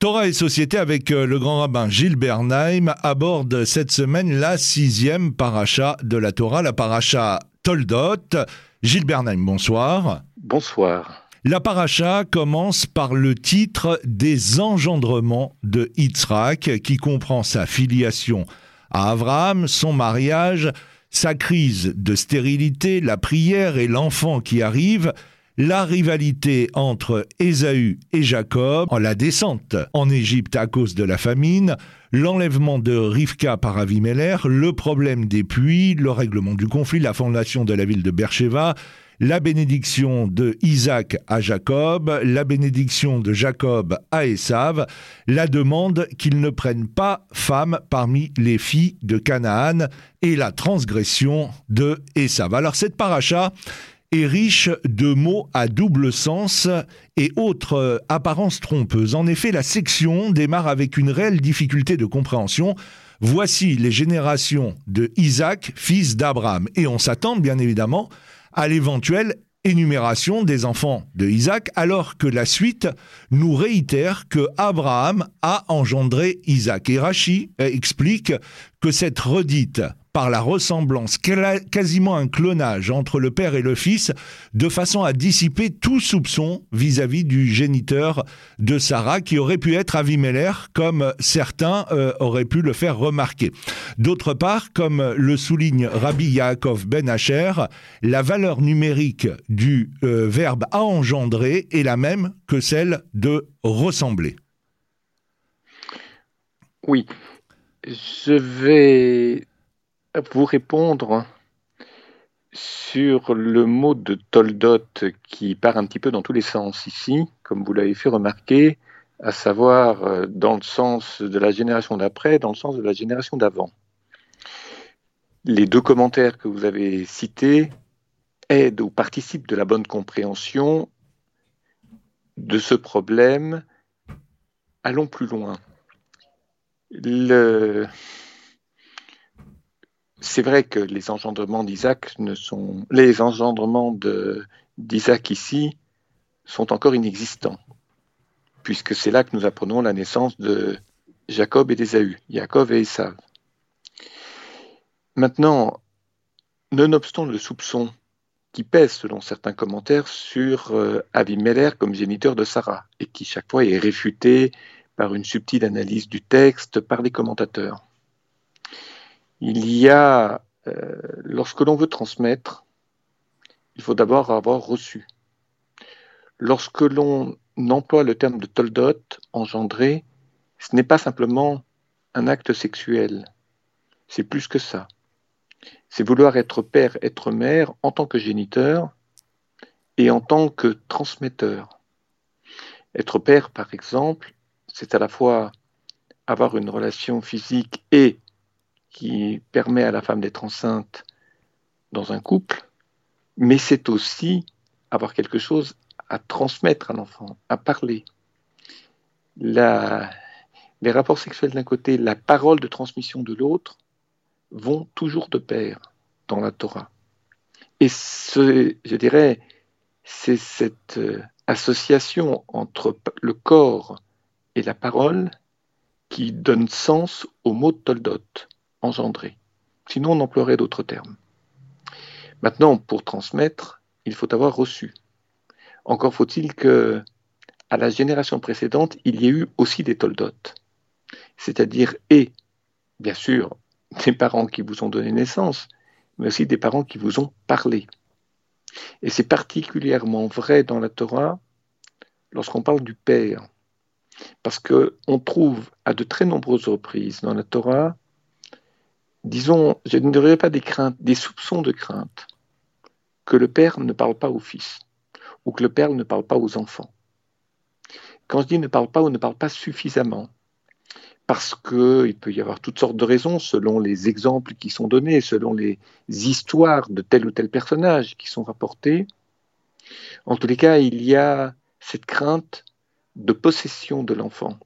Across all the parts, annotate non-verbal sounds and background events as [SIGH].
Torah et Société avec euh, le grand rabbin Gilles Bernheim aborde cette semaine la sixième paracha de la Torah, la paracha Toldot. Gilles Bernheim, bonsoir. Bonsoir. La paracha commence par le titre des engendrements de Yitzhak qui comprend sa filiation à Abraham, son mariage, sa crise de stérilité, la prière et l'enfant qui arrive la rivalité entre Ésaü et Jacob, la descente en Égypte à cause de la famine, l'enlèvement de Rivka par Avimeller, le problème des puits, le règlement du conflit, la fondation de la ville de Beersheba, la bénédiction de Isaac à Jacob, la bénédiction de Jacob à Esav, la demande qu'il ne prenne pas femme parmi les filles de Canaan et la transgression de Esav. Alors cette paracha est riche de mots à double sens et autres apparences trompeuses. En effet, la section démarre avec une réelle difficulté de compréhension. Voici les générations de Isaac, fils d'Abraham. Et on s'attend bien évidemment à l'éventuelle énumération des enfants de Isaac, alors que la suite nous réitère que Abraham a engendré Isaac. Et Rachi explique que cette redite par la ressemblance, quasiment un clonage entre le père et le fils, de façon à dissiper tout soupçon vis-à-vis du géniteur de Sarah, qui aurait pu être Avimeller, comme certains euh, auraient pu le faire remarquer. D'autre part, comme le souligne Rabbi Yaakov Ben Asher, la valeur numérique du euh, verbe à engendrer est la même que celle de ressembler. Oui, je vais vous répondre sur le mot de Toldot qui part un petit peu dans tous les sens ici, comme vous l'avez fait remarquer, à savoir euh, dans le sens de la génération d'après, dans le sens de la génération d'avant. Les deux commentaires que vous avez cités aident ou participent de la bonne compréhension de ce problème. Allons plus loin. Le, c'est vrai que les engendrements d'Isaac ne sont. Les engendrements d'Isaac ici sont encore inexistants, puisque c'est là que nous apprenons la naissance de Jacob et d'Ésaü, Jacob et Esav. Maintenant, nonobstant le soupçon qui pèse, selon certains commentaires, sur euh, comme géniteur de Sarah, et qui chaque fois est réfuté par une subtile analyse du texte par les commentateurs il y a, euh, lorsque l'on veut transmettre, il faut d'abord avoir reçu. Lorsque l'on emploie le terme de toldot, engendré, ce n'est pas simplement un acte sexuel, c'est plus que ça. C'est vouloir être père, être mère en tant que géniteur et en tant que transmetteur. Être père, par exemple, c'est à la fois avoir une relation physique et qui permet à la femme d'être enceinte dans un couple, mais c'est aussi avoir quelque chose à transmettre à l'enfant, à parler. les rapports sexuels d'un côté, la parole de transmission de l'autre vont toujours de pair dans la Torah. Et je dirais, c'est cette euh, association entre le corps et la parole qui donne sens au mot Toldot engendrer. Sinon, on emploierait d'autres termes. Maintenant, pour transmettre, il faut avoir reçu. Encore faut-il que, à la génération précédente, il y ait eu aussi des toldotes, c'est-à-dire et, bien sûr, [LAUGHS] des parents qui vous ont donné naissance, mais aussi des parents qui vous ont parlé. Et c'est particulièrement vrai dans la Torah lorsqu'on parle du Père, parce qu'on trouve à de très nombreuses reprises dans la Torah disons, je ne dirais pas des craintes, des soupçons de crainte, que le père ne parle pas au fils, ou que le père ne parle pas aux enfants. Quand je dis ne parle pas ou ne parle pas suffisamment, parce qu'il peut y avoir toutes sortes de raisons selon les exemples qui sont donnés, selon les histoires de tel ou tel personnage qui sont rapportés. En tous les cas, il y a cette crainte de possession de l'enfant,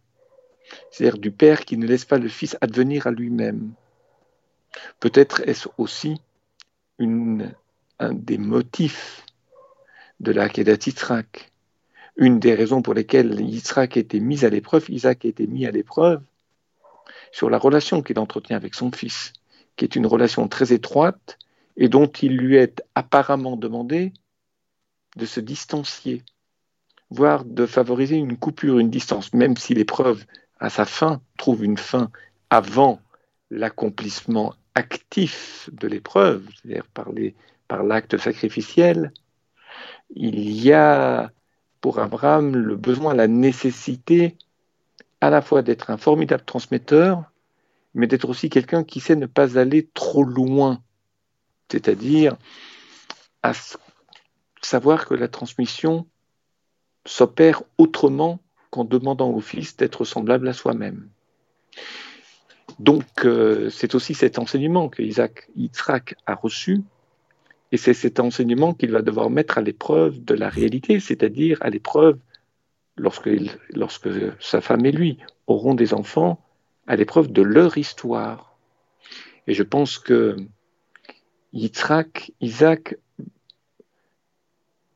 c'est-à-dire du père qui ne laisse pas le fils advenir à lui-même, Peut-être est-ce aussi un des motifs de la Kedat une des raisons pour lesquelles Yitzhak été mis à l'épreuve, Isaac a été mis à l'épreuve sur la relation qu'il entretient avec son fils, qui est une relation très étroite et dont il lui est apparemment demandé de se distancier, voire de favoriser une coupure, une distance, même si l'épreuve, à sa fin, trouve une fin avant l'accomplissement actif de l'épreuve, c'est-à-dire par, l'acte sacrificiel, il y a pour Abraham le besoin, la nécessité à la fois d'être un formidable transmetteur, mais d'être aussi quelqu'un qui sait ne pas aller trop loin, c'est-à-dire savoir que la transmission s'opère autrement qu'en demandant au Fils d'être semblable à soi-même. Donc, euh, c'est aussi cet enseignement que Isaac a reçu, et c'est cet enseignement qu'il va devoir mettre à l'épreuve de la réalité, c'est-à-dire à, l'épreuve lorsque, lorsque sa femme et lui auront des enfants, à l'épreuve de leur histoire. Et je pense que Yitzhak, Isaac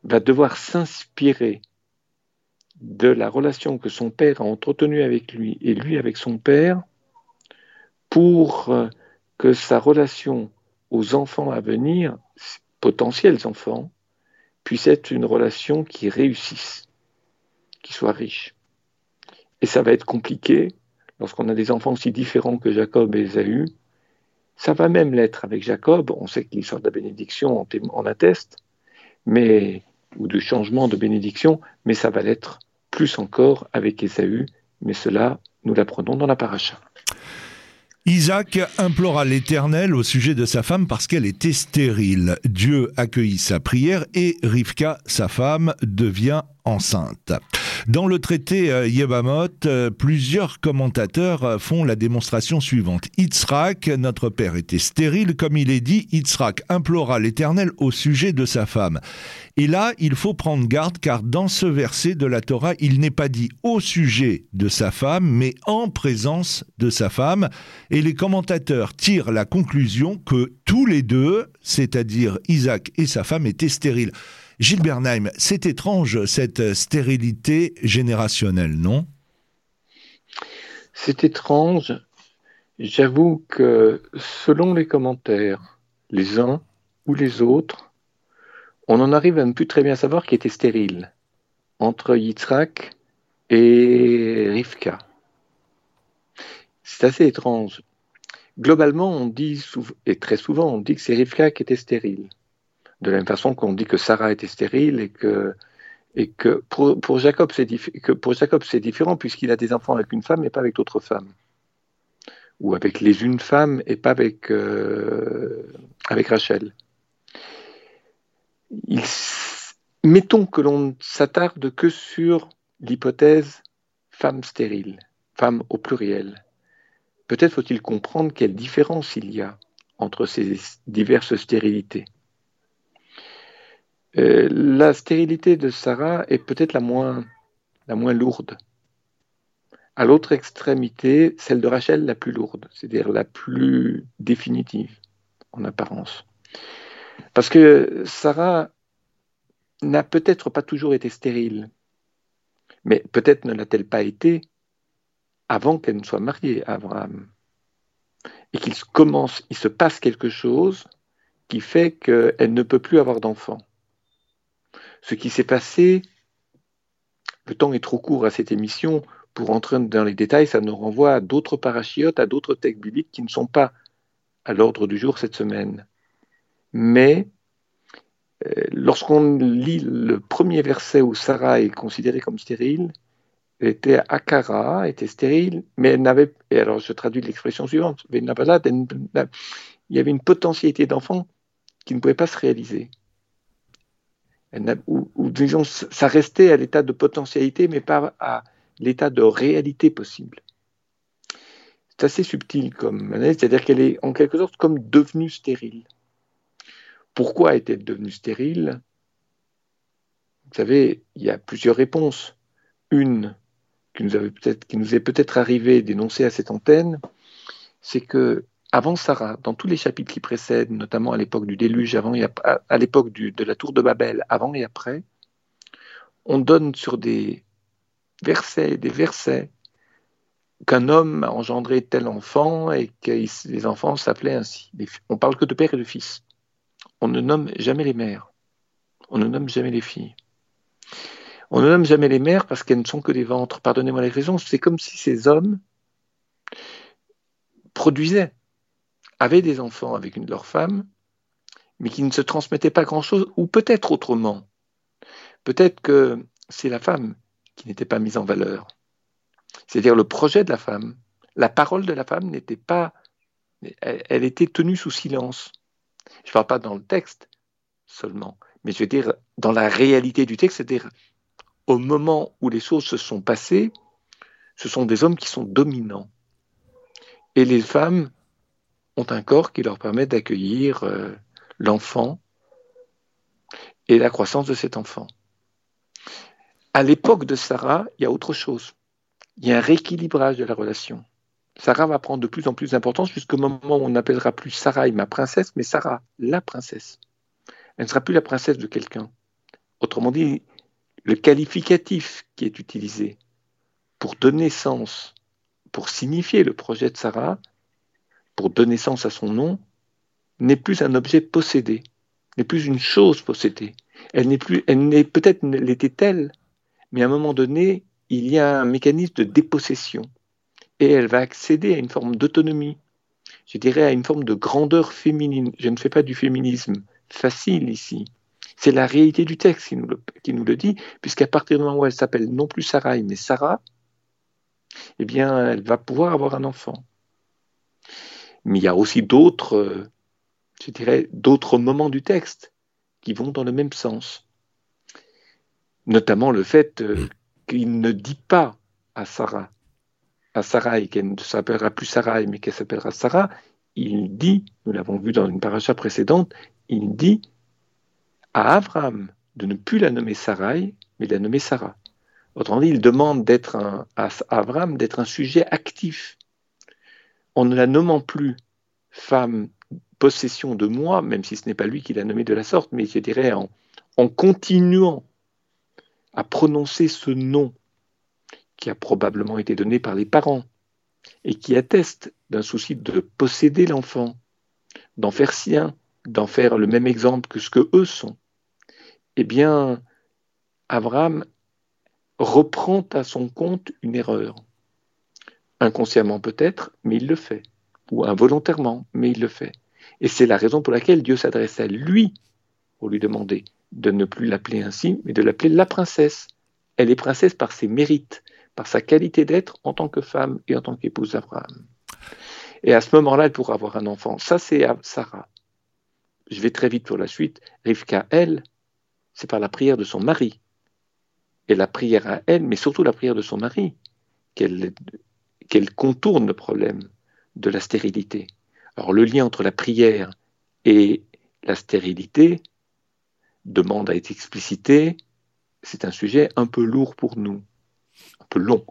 va devoir s'inspirer de la relation que son père a entretenue avec lui et lui avec son père pour euh, que sa relation aux enfants à venir, potentiels enfants, puisse être une relation qui réussisse, qui soit riche. Et ça va être compliqué lorsqu'on a des enfants aussi différents que Jacob et Esaü. Ça va même l'être avec Jacob. On sait que l'histoire de la bénédiction en, atteste, mais, ou du changement de bénédiction, mais ça va l'être plus encore avec Esaü. Mais cela, nous l'apprenons dans la paracha. Isaac implora l'Éternel au sujet de sa femme parce qu'elle était stérile. Dieu accueillit sa prière et Rivka, sa femme, devient enceinte. Dans le traité euh, Yebamot, euh, plusieurs commentateurs euh, font la démonstration suivante. Yitzhak, notre père, était stérile, comme il est dit, Yitzhak implora l'Éternel au sujet de sa femme. Et là, il faut prendre garde car dans ce verset de la Torah, il n'est pas dit au sujet de sa femme, mais en présence de sa femme. Et les commentateurs tirent la conclusion que tous les deux, c'est-à-dire Isaac et sa femme, étaient stériles. Gilles Bernheim, c'est étrange cette stérilité générationnelle, non? C'est étrange. J'avoue que selon les commentaires, les uns ou les autres, on en arrive à ne plus très bien savoir qui était stérile entre Yitzhak et Rivka. C'est assez étrange. Globalement, on dit, et très souvent, on dit que c'est Rivka qui était stérile de la même façon qu'on dit que Sarah était stérile et que, pour, Jacob c'est différent puisqu'il a des enfants avec une femme et pas avec d'autres femmes ou avec les unes femmes et pas avec, euh, avec Rachel. mettons que l'on s'attarde que sur l'hypothèse femme stérile, femme au pluriel. Peut-être faut-il comprendre quelle différence il y a entre ces diverses stérilités. Euh, la stérilité de Sarah est peut-être la moins, la moins lourde. À l'autre extrémité, celle de Rachel la plus lourde, c'est-à-dire la plus définitive en apparence. Parce que Sarah n'a peut-être pas toujours été stérile, mais peut-être ne l'a-t-elle pas été avant qu'elle ne soit mariée à Abraham. Et qu'il commence, il se passe quelque chose qui fait qu'elle ne peut plus avoir d'enfant. Ce qui s'est passé, le temps est trop court à cette émission pour entrer dans les détails, ça nous renvoie à d'autres parachiotes, à d'autres textes bibliques qui ne sont pas à l'ordre du jour cette semaine. Mais euh, lorsqu'on lit le premier verset où Sarah est considérée comme stérile, elle était Akara, était stérile, mais elle n'avait, et alors je traduis l'expression suivante, il y avait une potentialité d'enfant qui ne pouvait pas se réaliser ou, disons, ça restait à l'état de potentialité, mais pas à l'état de réalité possible. C'est assez subtil comme analyse, c'est-à-dire qu'elle est en quelque sorte comme devenue stérile. Pourquoi est-elle devenue stérile? Vous savez, il y a plusieurs réponses. Une qui nous est peut-être arrivée d'énoncer à cette antenne, c'est que avant Sarah, dans tous les chapitres qui précèdent, notamment à l'époque du déluge, avant et à, l'époque de la tour de Babel, avant et après, on donne sur des versets, des versets, qu'un homme a engendré tel enfant et que les enfants s'appelaient ainsi. On parle que de père et de fils. On ne nomme jamais les mères. On ne nomme jamais les filles. On ne nomme jamais les mères parce qu'elles ne sont que des ventres. Pardonnez-moi les raisons. C'est comme si ces hommes produisaient, avaient des enfants avec une de leurs femmes, mais qui ne se transmettaient pas grand-chose, ou peut-être autrement. Peut-être que c'est la femme qui n'était pas mise en valeur. C'est-à-dire le projet de la femme. La parole de la femme n'était pas. Elle, était tenue sous silence. Je ne parle pas dans le texte seulement, mais je veux dire dans la réalité du texte, c'est-à-dire au moment où les choses se sont passées, ce sont des hommes qui sont dominants. Et les femmes ont un corps qui leur permet d'accueillir euh, l'enfant et la croissance de cet enfant. À l'époque de Sarah, il y a autre chose. Il y a un rééquilibrage de la relation. Sarah va prendre de plus en plus d'importance jusqu'au moment où on n'appellera plus Sarah ma princesse, mais Sarah la princesse. Elle ne sera plus la princesse de quelqu'un. Autrement dit, le qualificatif qui est utilisé pour donner sens, pour signifier le projet de Sarah, pour donner sens à son nom, n'est plus un objet possédé, n'est plus une chose possédée. Elle n'est plus, elle n'est peut-être l'était-elle, mais à un moment donné, il y a un mécanisme de dépossession et elle va accéder à une forme d'autonomie, je dirais à une forme de grandeur féminine. Je ne fais pas du féminisme facile ici. C'est la réalité du texte qui nous le, dit, puisqu'à partir du moment où elle s'appelle non plus Sarah, mais Sarah, eh bien, elle va pouvoir avoir un enfant. Mais il y a aussi d'autres, euh, je dirais, d'autres moments du texte qui vont dans le même sens notamment le fait euh, qu'il ne dit pas à Sarah, à Sarah, qu'elle ne s'appellera plus Sarah, mais qu'elle s'appellera Sarah, il dit, nous l'avons vu dans une paracha précédente, il dit à Abraham de ne plus la nommer Sarai, mais de la nommer Sarah. Autrement dit, il demande d'être à Abraham d'être un sujet actif. En ne la nommant plus femme possession de moi, même si ce n'est pas lui qui l'a nommée de la sorte, mais je dirais en, continuant à prononcer ce nom qui a probablement été donné par les parents et qui atteste d'un souci de posséder l'enfant, d'en faire sien, d'en faire le même exemple que ce que eux sont, eh bien, Abraham reprend à son compte une erreur. Inconsciemment peut-être, mais il le fait. Ou involontairement, mais il le fait. Et c'est la raison pour laquelle Dieu s'adresse à lui pour lui demander de ne plus l'appeler ainsi, mais de l'appeler la princesse. Elle est princesse par ses mérites, par sa qualité d'être en tant que femme et en tant qu'épouse d'Abraham. Et à ce moment-là, elle pourra avoir un enfant. Ça, c'est Sarah. Je vais très vite pour la suite. Rivka, elle, c'est par la prière de son mari. Et la prière à elle, mais surtout la prière de son mari, qu'elle qu'elle contourne le problème de la stérilité. Alors le lien entre la prière et la stérilité, demande à être explicité, c'est un sujet un peu lourd pour nous, un peu long.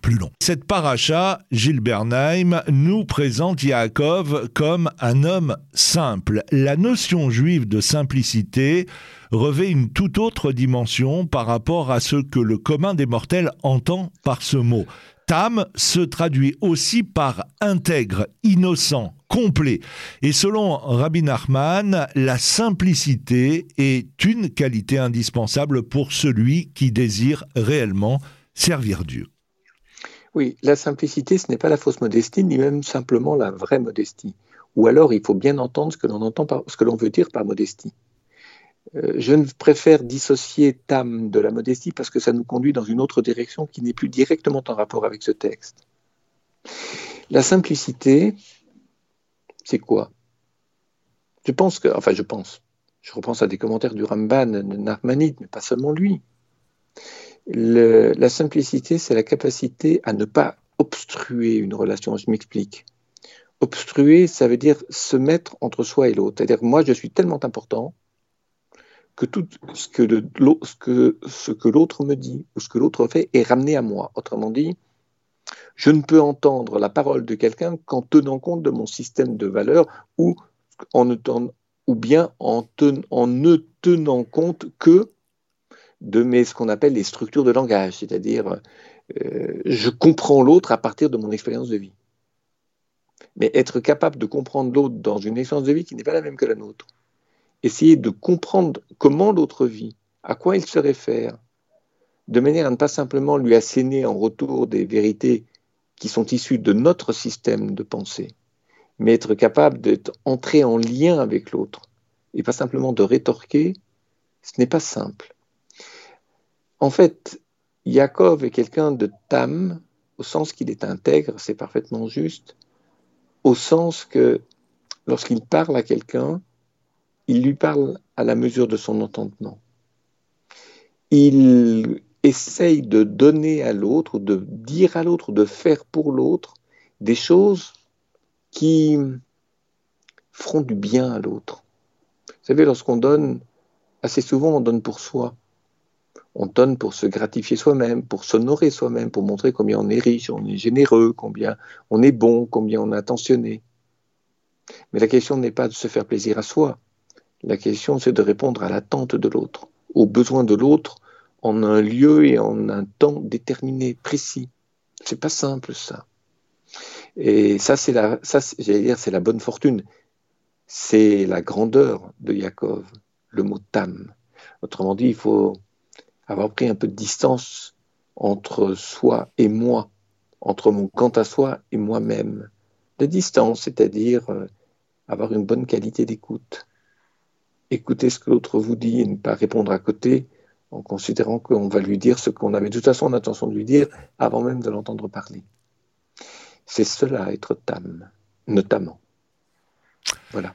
Plus long. Cette paracha, Gilles Bernheim, nous présente Yaakov comme un homme simple. La notion juive de simplicité revêt une toute autre dimension par rapport à ce que le commun des mortels entend par ce mot. Tam se traduit aussi par intègre, innocent, complet. Et selon Rabbi Nachman, la simplicité est une qualité indispensable pour celui qui désire réellement servir Dieu. Oui, la simplicité, ce n'est pas la fausse modestie, ni même simplement la vraie modestie. Ou alors, il faut bien entendre ce que l'on entend par, ce que l'on veut dire par modestie. Euh, je ne préfère dissocier Tam de la modestie parce que ça nous conduit dans une autre direction qui n'est plus directement en rapport avec ce texte. La simplicité, c'est quoi? Je pense que, enfin je pense, je repense à des commentaires du Ramban, de Narmanide, mais pas seulement lui. la simplicité, c'est la capacité à ne pas obstruer une relation. Je m'explique. Obstruer, ça veut dire se mettre entre soi et l'autre. C'est-à-dire, moi, je suis tellement important que tout ce que, l'autre me dit ou ce que l'autre fait est ramené à moi. Autrement dit, je ne peux entendre la parole de quelqu'un qu'en tenant compte de mon système de valeurs ou, en ou bien en, en ne tenant compte que de mes, ce qu'on appelle les structures de langage, c'est-à-dire euh, je comprends l'autre à partir de mon expérience de vie. Mais être capable de comprendre l'autre dans une expérience de vie qui n'est pas la même que la nôtre, essayer de comprendre comment l'autre vit, à quoi il se réfère, de manière à ne pas simplement lui asséner en retour des vérités qui sont issues de notre système de pensée, mais être capable d'être entré en lien avec l'autre, et pas simplement de rétorquer, ce n'est pas simple. En fait, Yaakov est quelqu'un de tam, au sens qu'il est intègre, c'est parfaitement juste, au sens que lorsqu'il parle à quelqu'un, il lui parle à la mesure de son entendement. Il essaye de donner à l'autre, de dire à l'autre, de faire pour l'autre des choses qui feront du bien à l'autre. Vous savez, lorsqu'on donne, assez souvent on donne pour soi. On donne pour se gratifier soi-même, pour s'honorer soi-même, pour montrer combien on est riche, on est généreux, combien on est bon, combien on est attentionné. Mais la question n'est pas de se faire plaisir à soi. La question, c'est de répondre à l'attente de l'autre, aux besoins de l'autre en un lieu et en un temps déterminé, précis. C'est pas simple, ça. Et ça, c'est la, ça, j'allais dire, c'est la bonne fortune. C'est la grandeur de Yaakov, le mot tam. Autrement dit, il faut avoir pris un peu de distance entre soi et moi, entre mon quant à soi et moi-même. De distance, c'est-à-dire euh, avoir une bonne qualité d'écoute. Écouter ce que l'autre vous dit et ne pas répondre à côté en considérant qu'on va lui dire ce qu'on avait de toute façon l'intention de lui dire avant même de l'entendre parler. C'est cela être tam, notamment. Voilà.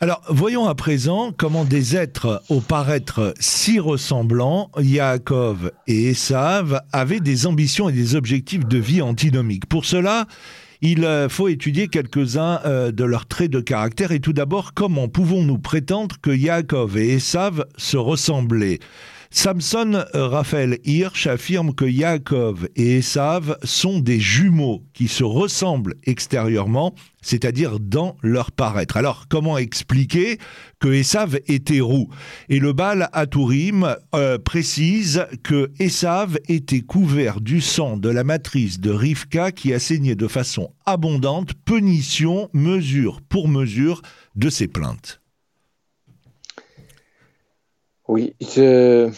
Alors, voyons à présent comment des êtres au paraître si ressemblants, Yaakov et Esav, avaient des ambitions et des objectifs de vie antinomiques. Pour cela, il euh, faut étudier quelques-uns euh, de leurs traits de caractère. Et tout d'abord, comment pouvons-nous prétendre que Yaakov et Esav se ressemblaient? Samson Raphaël Hirsch affirme que Yaakov et Esav sont des jumeaux qui se ressemblent extérieurement, c'est-à-dire dans leur paraître. Alors, comment expliquer que Esav était roux Et le Baal Atourim euh, précise que Esav était couvert du sang de la matrice de Rivka qui a saigné de façon abondante, punition, mesure pour mesure de ses plaintes. Oui, je...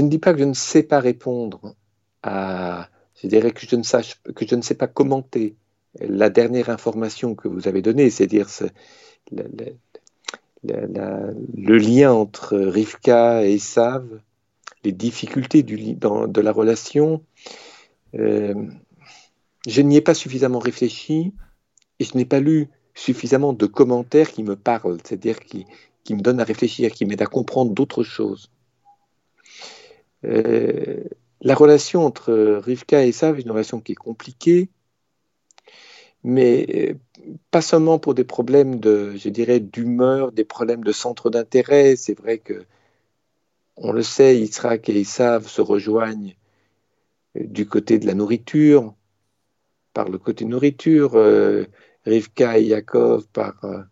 ne dis pas que je ne sais pas répondre à. Je dirais que je ne, sache, que je ne sais pas commenter la dernière information que vous avez donnée, c'est-à-dire le, lien entre Rivka et Esav, les difficultés de la relation. Euh, je n'y ai pas suffisamment réfléchi et je n'ai pas lu suffisamment de commentaires qui me parlent, c'est-à-dire qui, me donnent à réfléchir, qui m'aident à comprendre d'autres choses. Euh, la relation entre Rivka et Esav est une relation qui est compliquée, mais euh, pas seulement pour des problèmes de, je dirais, d'humeur, des problèmes de centre d'intérêt. C'est vrai que, on le sait, Yitzhak et Esav se rejoignent euh, du côté de la nourriture, par le côté nourriture. Rivka et Yaakov par, euh,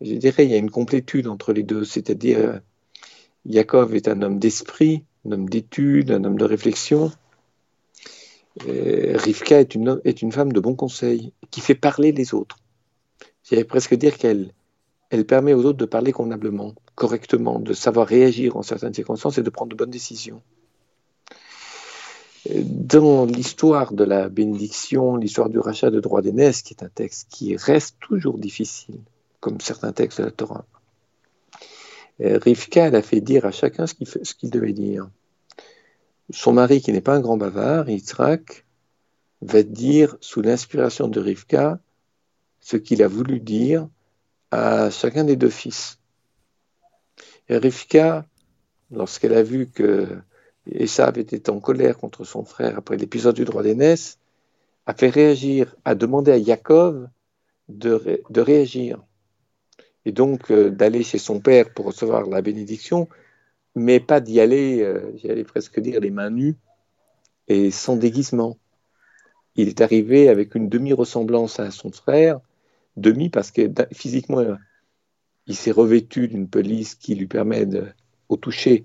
je dirais, il y a une complétude entre les deux, c'est-à-dire Yaakov est un homme d'esprit, un homme d'étude, un homme de réflexion. Rivka est une, femme de bon conseil, qui fait parler les autres. J'allais presque dire qu'elle elle permet aux autres de parler convenablement, correctement, de savoir réagir en certaines circonstances et de prendre de bonnes décisions dans l'histoire de la bénédiction, l'histoire du rachat de droit d'aînesse, qui est un texte qui reste toujours difficile, comme certains textes de la Torah, euh, Rivka, elle a fait dire à chacun ce qu'il devait dire. Son mari, qui n'est pas un grand bavard, Yitzhak, va dire, sous l'inspiration de Rivka, ce qu'il a voulu dire à chacun des deux fils. Et Rivka, lorsqu'elle a vu que Esav était en colère contre son frère après l'épisode du droit d'aînesse, a fait réagir, a demandé à Yaakov de, réagir. Et donc euh, d'aller chez son père pour recevoir la bénédiction, mais pas d'y aller, euh, j'allais presque dire, les mains nues et sans déguisement. Il est arrivé avec une demi-ressemblance à son frère, demi parce que physiquement il s'est revêtu d'une pelisse qui lui permet de, au toucher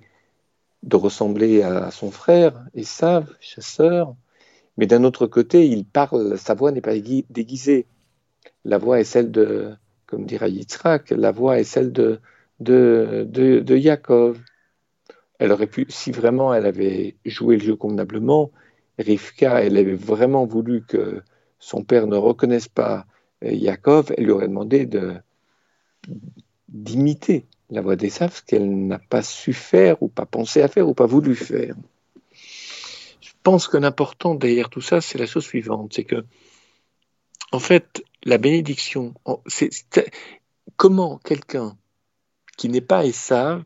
de ressembler à son frère, Esav, chasseur, mais d'un autre côté, il parle, sa voix n'est pas déguisée. La voix est celle de, comme dirait Yitzhak, la voix est celle de, de, de, Yaakov. Elle aurait pu, si vraiment elle avait joué le jeu convenablement, Rivka, elle avait vraiment voulu que son père ne reconnaisse pas Yaakov, elle lui aurait demandé de, d'imiter la voix d'Esav, ce qu'elle n'a pas su faire ou pas pensé à faire ou pas voulu faire. Je pense que l'important derrière tout ça, c'est la chose suivante, c'est que, en fait, la bénédiction, comment quelqu'un qui n'est pas Esav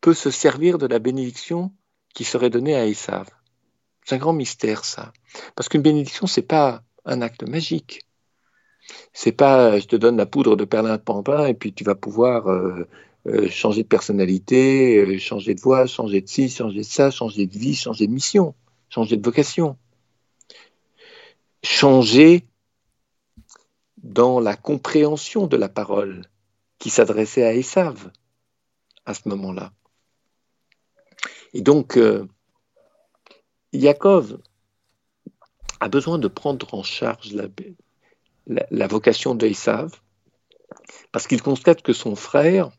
peut se servir de la bénédiction qui serait donnée à Esav? C'est un grand mystère, ça. Parce qu'une bénédiction, c'est pas un acte magique. C'est pas je te donne la poudre de perlimpinpin et puis tu vas pouvoir euh, euh, changer de personnalité, euh, changer de voix, changer de ci, changer de ça, changer de vie, changer de mission, changer de vocation. Changer dans la compréhension de la parole qui s'adressait à Esav à ce moment-là. Et donc, Yaakov a besoin de prendre en charge la, la, vocation d'Esav, parce qu'il constate que son frère,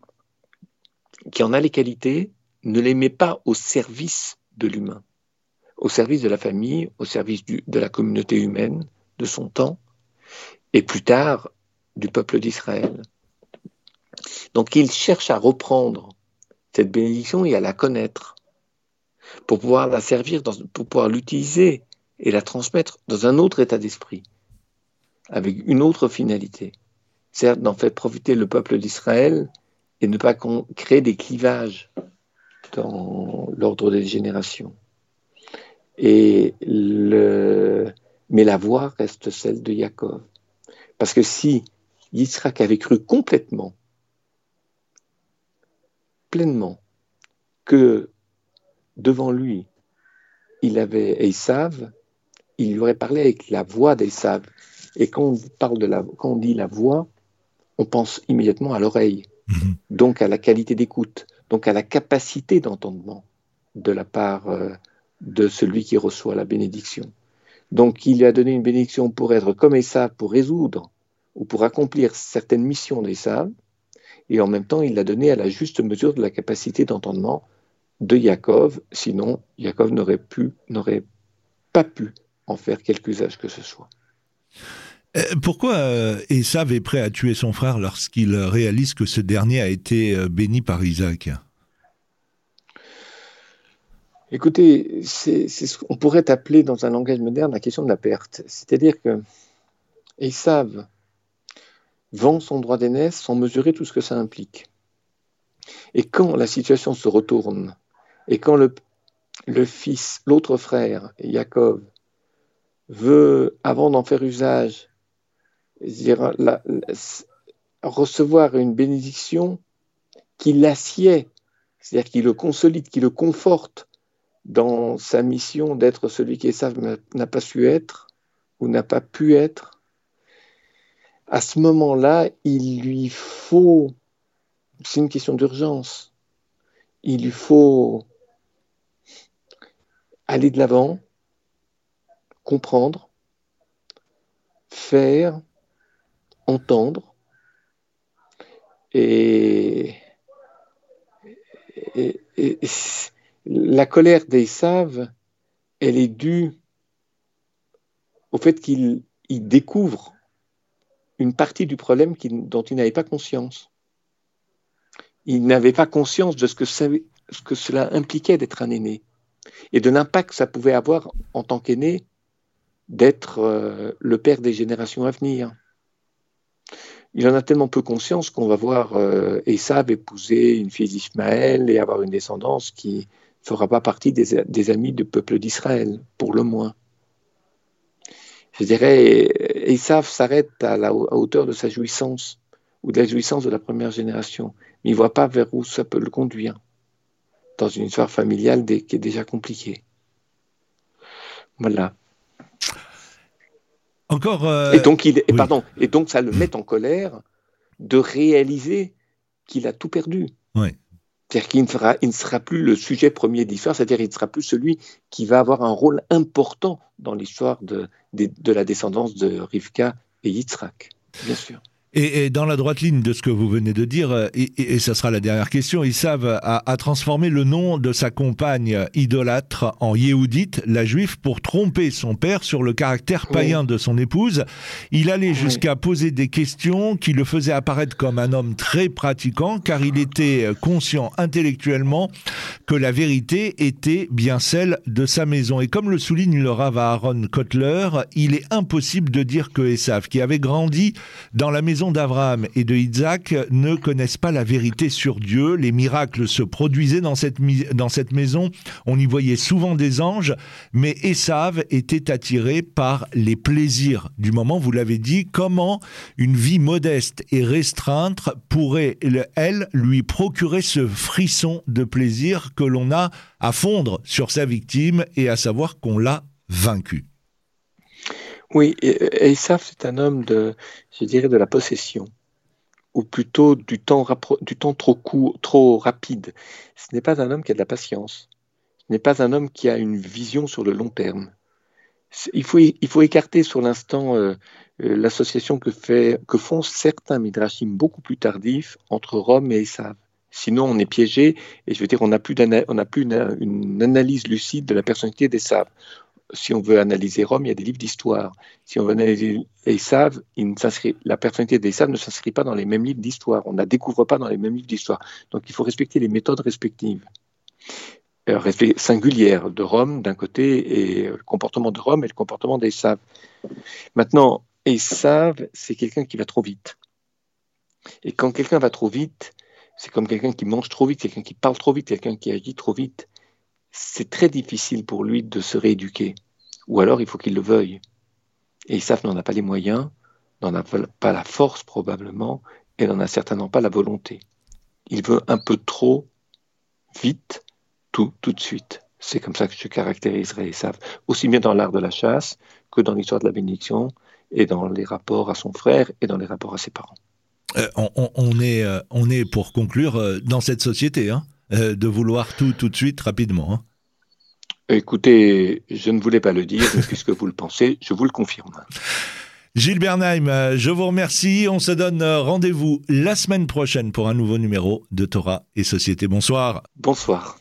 qui en a les qualités, ne les met pas au service de l'humain, au service de la famille, au service de la communauté humaine, de son temps, et plus tard du peuple d'Israël. Donc il cherche à reprendre cette bénédiction et à la connaître pour pouvoir la servir, pour pouvoir l'utiliser et la transmettre dans un autre état d'esprit avec une autre finalité, certes d'en faire profiter le peuple d'Israël et ne pas créer des clivages dans l'ordre des générations. Et. Mais la voix reste celle de Jacob. Parce que si Yitzhak avait cru complètement, pleinement, que devant lui, il avait Esav, il lui aurait parlé avec la voix d'Esav, et quand on, parle de la, quand on dit la voix, on pense immédiatement à l'oreille, mhm. donc à la qualité d'écoute, donc à la capacité d'entendement de la part euh, de celui qui reçoit la bénédiction. Donc il lui a donné une bénédiction pour être comme Esav, pour résoudre ou pour accomplir certaines missions d'Esav, et en même temps il l'a donné à la juste mesure de la capacité d'entendement de Yaakov, sinon Yaakov n'aurait pas pu en faire quelque usage que ce soit. Euh, pourquoi euh, Esav est prêt à tuer son frère lorsqu'il réalise que ce dernier a été euh, béni par Isaac? Écoutez, c'est, on pourrait appeler dans un langage moderne la question de la perte. C'est-à-dire que Esav vend son droit d'aînesse sans mesurer tout ce que ça implique. Et quand la situation se retourne, et quand le, le fils, l'autre frère, Jacob, veut, avant d'en faire usage, recevoir une bénédiction qui l'assied, c'est-à-dire qui le consolide, qui le conforte dans sa mission d'être celui qui n'a pas su être ou n'a pas pu être, à ce moment-là, il lui faut, c'est une question d'urgence, il lui faut aller de l'avant, comprendre, faire, entendre. Et, la colère d'Esav, elle est due au fait qu'il découvre une partie du problème dont il n'avait pas conscience. Il n'avait pas conscience de ce que, ce que cela impliquait d'être un aîné et de l'impact que ça pouvait avoir en tant qu'aîné d'être euh, le père des générations à venir il en a tellement peu conscience qu'on va voir euh, épouser une fille d'Ismaël et avoir une descendance qui ne fera pas partie des, amis du peuple d'Israël, pour le moins. Je dirais, Esav s'arrête à la hauteur de sa jouissance ou de la jouissance de la première génération, mais il ne voit pas vers où ça peut le conduire dans une histoire familiale qui est déjà compliquée. Voilà. Encore. Euh, et donc, il, pardon, et donc, ça le met en colère de réaliser qu'il a tout perdu. C'est-à-dire qu'il ne, il ne sera plus le sujet premier d'histoire, c'est-à-dire qu'il ne sera plus celui qui va avoir un rôle important dans l'histoire de, de, la descendance de Rivka et Yitzhak, bien sûr. Et, dans la droite ligne de ce que vous venez de dire, et, et, ça sera la dernière question, a, a, transformé le nom de sa compagne idolâtre en Yehudite, la juive, pour tromper son père sur le caractère païen de son épouse. Il allait jusqu'à poser des questions qui le faisaient apparaître comme un homme très pratiquant, car il était conscient intellectuellement que la vérité était bien celle de sa maison. Et comme le souligne le Rav Aaron Kotler, il est impossible de dire que Esav, qui avait grandi dans la maison d'Abraham et de Isaac ne connaissent pas la vérité sur Dieu. Les miracles se produisaient dans cette, maison. On y voyait souvent des anges, mais Esav était attiré par les plaisirs du moment. Vous l'avez dit, comment une vie modeste et restreinte pourrait, elle, lui procurer ce frisson de plaisir que l'on a à fondre sur sa victime et à savoir qu'on l'a vaincu. Oui, Esav, c'est un homme de, je dirais, de la possession, ou plutôt du temps, trop court, trop rapide. Ce n'est pas un homme qui a de la patience. Ce n'est pas un homme qui a une vision sur le long terme. Il faut, il faut écarter sur l'instant euh, euh, l'association que, que font certains midrashim beaucoup plus tardifs entre Rome et Esav. Sinon, on est piégé et je veux dire, on n'a plus, plus une, analyse lucide de la personnalité d'Esav si on veut analyser Rome, il y a des livres d'histoire. Si on veut analyser Esav, la personnalité d'Esav ne s'inscrit pas dans les mêmes livres d'histoire. On ne la découvre pas dans les mêmes livres d'histoire. Donc il faut respecter les méthodes respectives. Euh, singulières de Rome d'un côté et le comportement de Rome et le comportement d'Esav. Maintenant, Esav, c'est quelqu'un qui va trop vite. Et quand quelqu'un va trop vite, c'est comme quelqu'un qui mange trop vite, quelqu'un qui parle trop vite, quelqu'un qui agit trop vite c'est très difficile pour lui de se rééduquer. Ou alors il faut qu'il le veuille. Et Isaf n'en a pas les moyens, n'en a pas la force probablement, et n'en a certainement pas la volonté. Il veut un peu trop vite, tout, tout de suite. C'est comme ça que je caractériserais Isaf, aussi bien dans l'art de la chasse que dans l'histoire de la bénédiction, et dans les rapports à son frère et dans les rapports à ses parents. Euh, on, est, euh, on est, pour conclure, euh, dans cette société, hein euh, de vouloir tout tout de suite rapidement. Hein. Écoutez, je ne voulais pas le dire, mais puisque vous le pensez, je vous le confirme. Gilles Bernheim, euh, je vous remercie. On se donne euh, rendez-vous la semaine prochaine pour un nouveau numéro de Torah et Société. Bonsoir. Bonsoir.